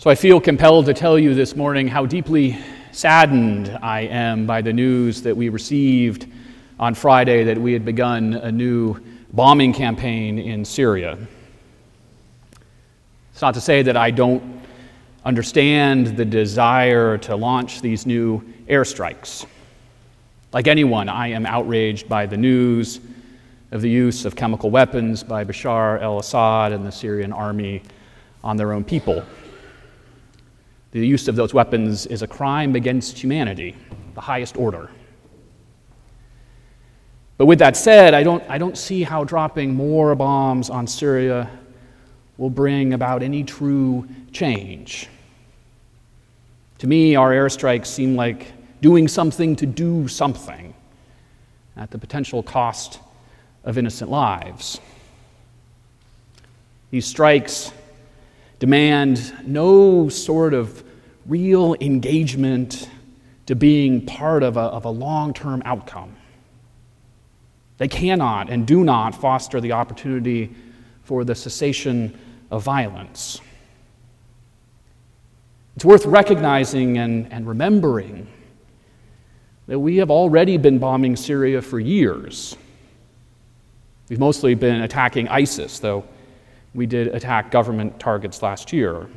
So I feel compelled to tell you this morning how deeply saddened I am by the news that we received on Friday that we had begun a new bombing campaign in Syria. It's not to say that I don't understand the desire to launch these new airstrikes. Like anyone, I am outraged by the news of the use of chemical weapons by Bashar al Assad and the Syrian army on their own people. The use of those weapons is a crime against humanity, the highest order. But with that said, I don't, I don't see how dropping more bombs on Syria will bring about any true change. To me, our airstrikes seem like doing something to do something at the potential cost of innocent lives. These strikes demand no sort of real engagement to being part of a, of a long term outcome. They cannot and do not foster the opportunity for the cessation of violence. It's worth recognizing and, and remembering that we have already been bombing Syria for years. We've mostly been attacking ISIS, though we did attack government targets last year.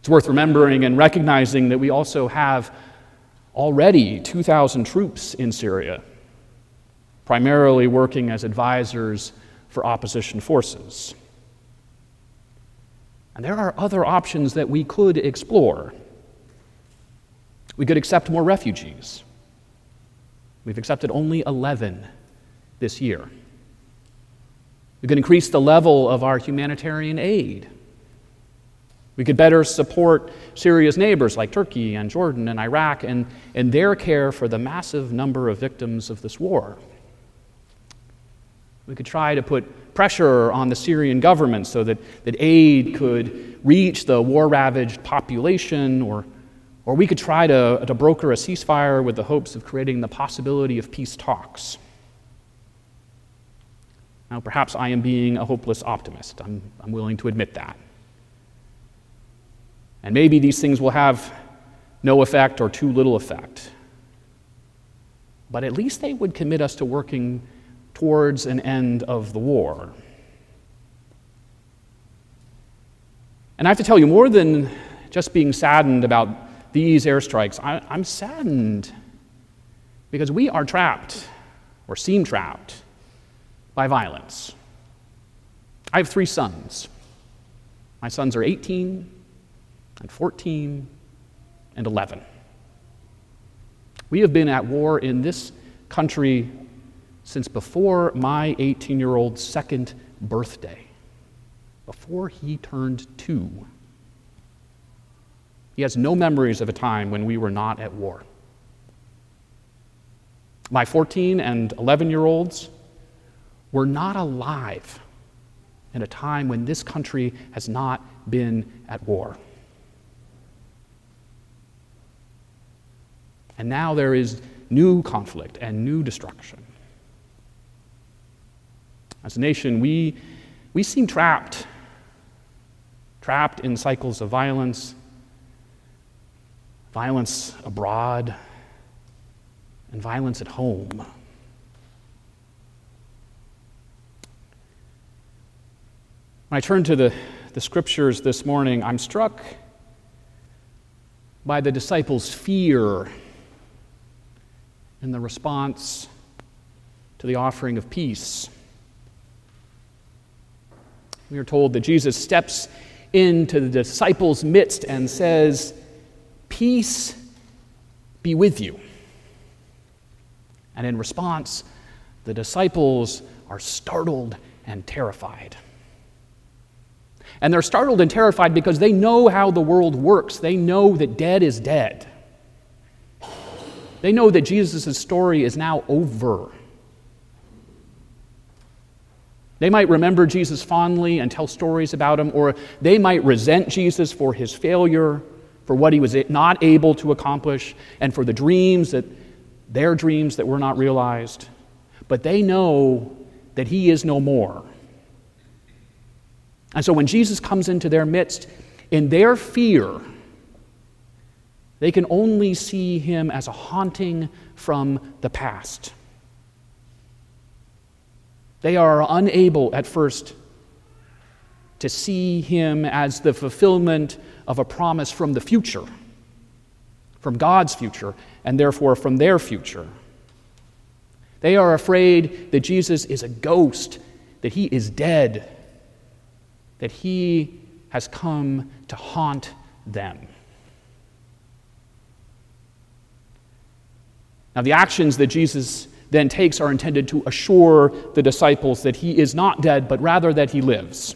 It's worth remembering and recognizing that we also have already 2,000 troops in Syria, primarily working as advisors for opposition forces. And there are other options that we could explore. We could accept more refugees. We've accepted only 11 this year. We could increase the level of our humanitarian aid. We could better support Syria's neighbors like Turkey and Jordan and Iraq and, and their care for the massive number of victims of this war. We could try to put pressure on the Syrian government so that, that aid could reach the war ravaged population, or, or we could try to, to broker a ceasefire with the hopes of creating the possibility of peace talks. Now, perhaps I am being a hopeless optimist. I'm, I'm willing to admit that. And maybe these things will have no effect or too little effect. But at least they would commit us to working towards an end of the war. And I have to tell you, more than just being saddened about these airstrikes, I, I'm saddened because we are trapped, or seem trapped, by violence. I have three sons. My sons are 18 and 14 and 11. We have been at war in this country since before my 18 year old's second birthday, before he turned two. He has no memories of a time when we were not at war. My 14 and 11 year olds we're not alive in a time when this country has not been at war. And now there is new conflict and new destruction. As a nation, we, we seem trapped, trapped in cycles of violence, violence abroad, and violence at home. When I turn to the, the scriptures this morning, I'm struck by the disciples' fear in the response to the offering of peace. We are told that Jesus steps into the disciples' midst and says, Peace be with you. And in response, the disciples are startled and terrified. And they're startled and terrified because they know how the world works. They know that dead is dead. They know that Jesus' story is now over. They might remember Jesus fondly and tell stories about him, or they might resent Jesus for his failure, for what he was not able to accomplish, and for the dreams that their dreams that were not realized. But they know that he is no more. And so when Jesus comes into their midst, in their fear, they can only see him as a haunting from the past. They are unable at first to see him as the fulfillment of a promise from the future, from God's future, and therefore from their future. They are afraid that Jesus is a ghost, that he is dead, that he has come to haunt them. Now, the actions that Jesus then takes are intended to assure the disciples that he is not dead, but rather that he lives.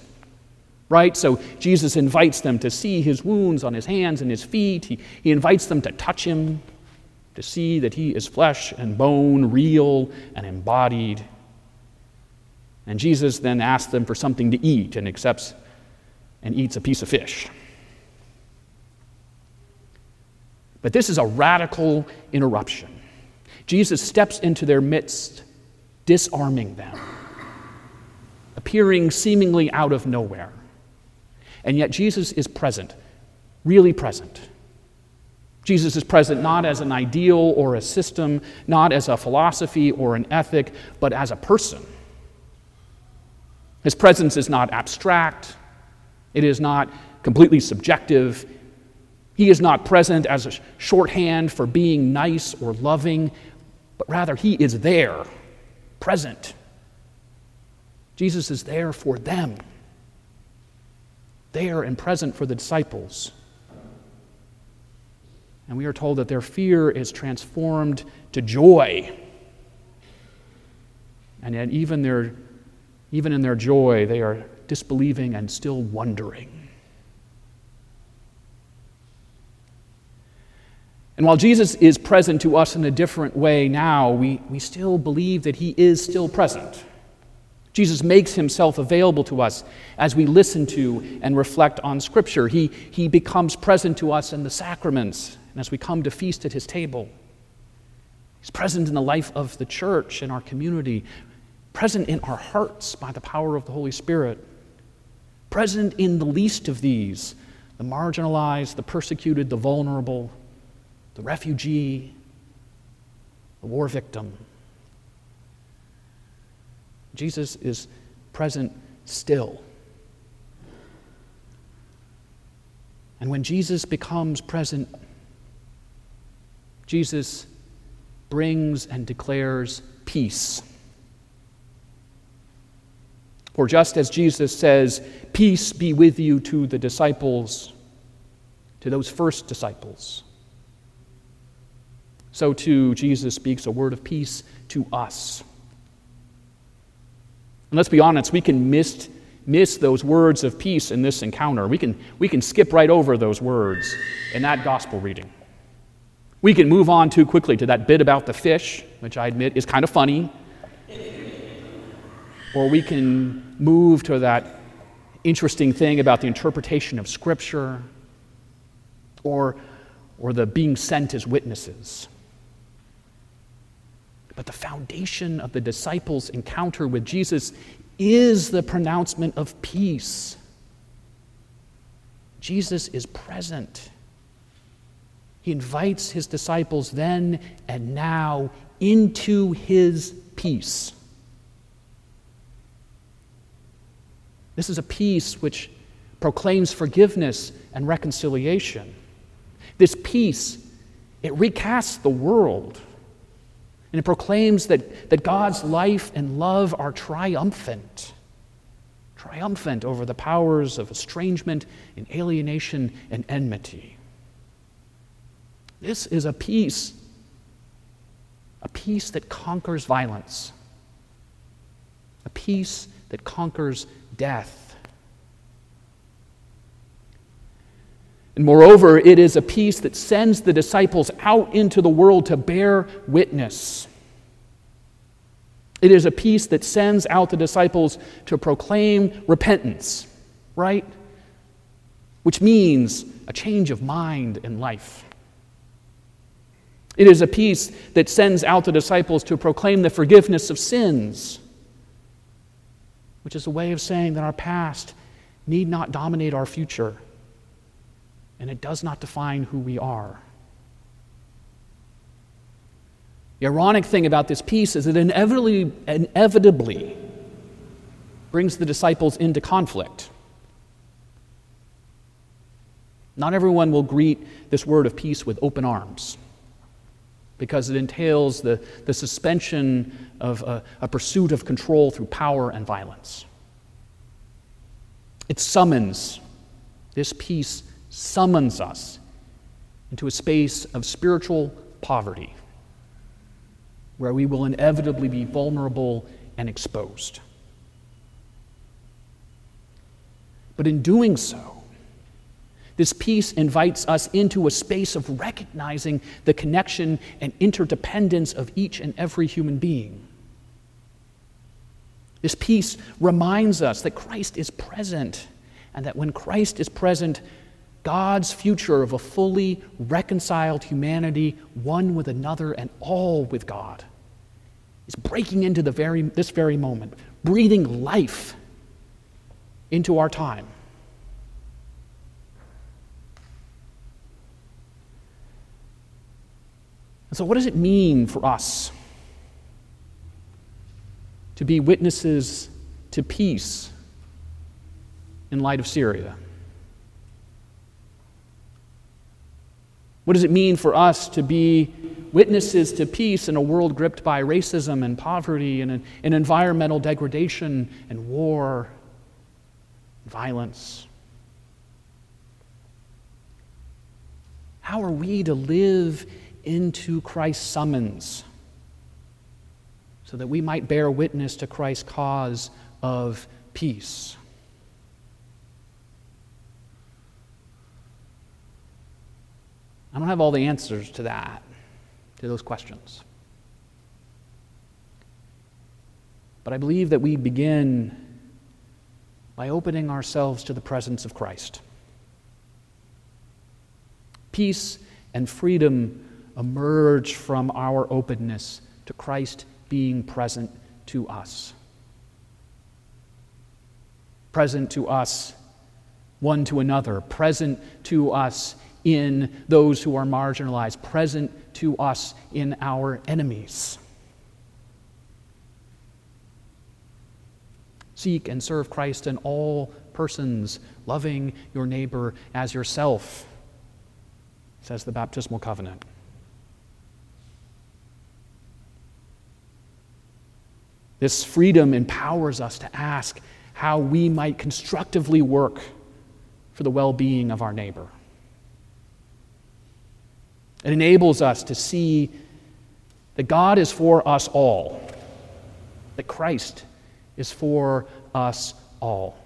Right? So Jesus invites them to see his wounds on his hands and his feet. He, he invites them to touch him, to see that he is flesh and bone, real and embodied. And Jesus then asks them for something to eat and accepts and eats a piece of fish. But this is a radical interruption. Jesus steps into their midst, disarming them, appearing seemingly out of nowhere. And yet, Jesus is present, really present. Jesus is present not as an ideal or a system, not as a philosophy or an ethic, but as a person. His presence is not abstract, it is not completely subjective. He is not present as a shorthand for being nice or loving, but rather, He is there, present. Jesus is there for them, there and present for the disciples. And we are told that their fear is transformed to joy. And yet, even, their, even in their joy, they are disbelieving and still wondering. And while Jesus is present to us in a different way now, we, we still believe that he is still present. Jesus makes himself available to us as we listen to and reflect on Scripture. He, he becomes present to us in the sacraments and as we come to feast at his table. He's present in the life of the church and our community, present in our hearts by the power of the Holy Spirit, present in the least of these the marginalized, the persecuted, the vulnerable, the refugee, the war victim. Jesus is present still. And when Jesus becomes present, Jesus brings and declares peace. For just as Jesus says, Peace be with you to the disciples, to those first disciples, so too Jesus speaks a word of peace to us. And let's be honest, we can miss, miss those words of peace in this encounter. We can, we can skip right over those words in that gospel reading. We can move on too quickly to that bit about the fish, which I admit is kind of funny. Or we can move to that interesting thing about the interpretation of Scripture or, or the being sent as witnesses. But the foundation of the disciples' encounter with Jesus is the pronouncement of peace. Jesus is present. He invites his disciples then and now into his peace. This is a peace which proclaims forgiveness and reconciliation. This peace, it recasts the world. And it proclaims that, that God's life and love are triumphant, triumphant over the powers of estrangement and alienation and enmity. This is a peace, a peace that conquers violence, a peace that conquers death. And moreover, it is a peace that sends the disciples out into the world to bear witness. It is a peace that sends out the disciples to proclaim repentance, right? Which means a change of mind and life. It is a peace that sends out the disciples to proclaim the forgiveness of sins, which is a way of saying that our past need not dominate our future, and it does not define who we are. The ironic thing about this peace is it inevitably, inevitably brings the disciples into conflict. Not everyone will greet this word of peace with open arms because it entails the, the suspension of a, a pursuit of control through power and violence. It summons, this peace summons us into a space of spiritual poverty where we will inevitably be vulnerable and exposed. But in doing so, this peace invites us into a space of recognizing the connection and interdependence of each and every human being. This peace reminds us that Christ is present, and that when Christ is present, God's future of a fully reconciled humanity, one with another and all with God, is breaking into the very, this very moment, breathing life into our time. And so, what does it mean for us to be witnesses to peace in light of Syria? What does it mean for us to be witnesses to peace in a world gripped by racism and poverty and, and environmental degradation and war, and violence? How are we to live into Christ's summons so that we might bear witness to Christ's cause of peace. I don't have all the answers to that, to those questions. But I believe that we begin by opening ourselves to the presence of Christ. Peace and freedom emerge from our openness to Christ being present to us. Present to us, one to another, present to us in those who are marginalized, present to us in our enemies. Seek and serve Christ in all persons, loving your neighbor as yourself, says the baptismal covenant. This freedom empowers us to ask how we might constructively work for the well being of our neighbor. It enables us to see that God is for us all, that Christ is for us all.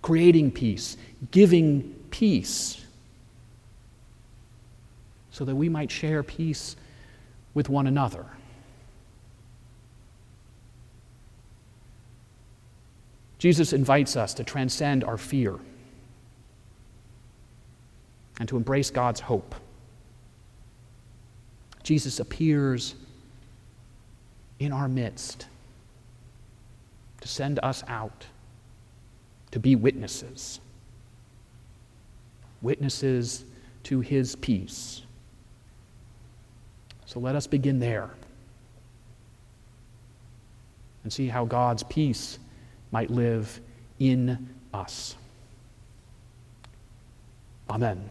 Creating peace, giving peace, so that we might share peace with one another. Jesus invites us to transcend our fear and to embrace God's hope. Jesus appears in our midst to send us out to be witnesses, witnesses to his peace. So let us begin there and see how God's peace might live in us. Amen.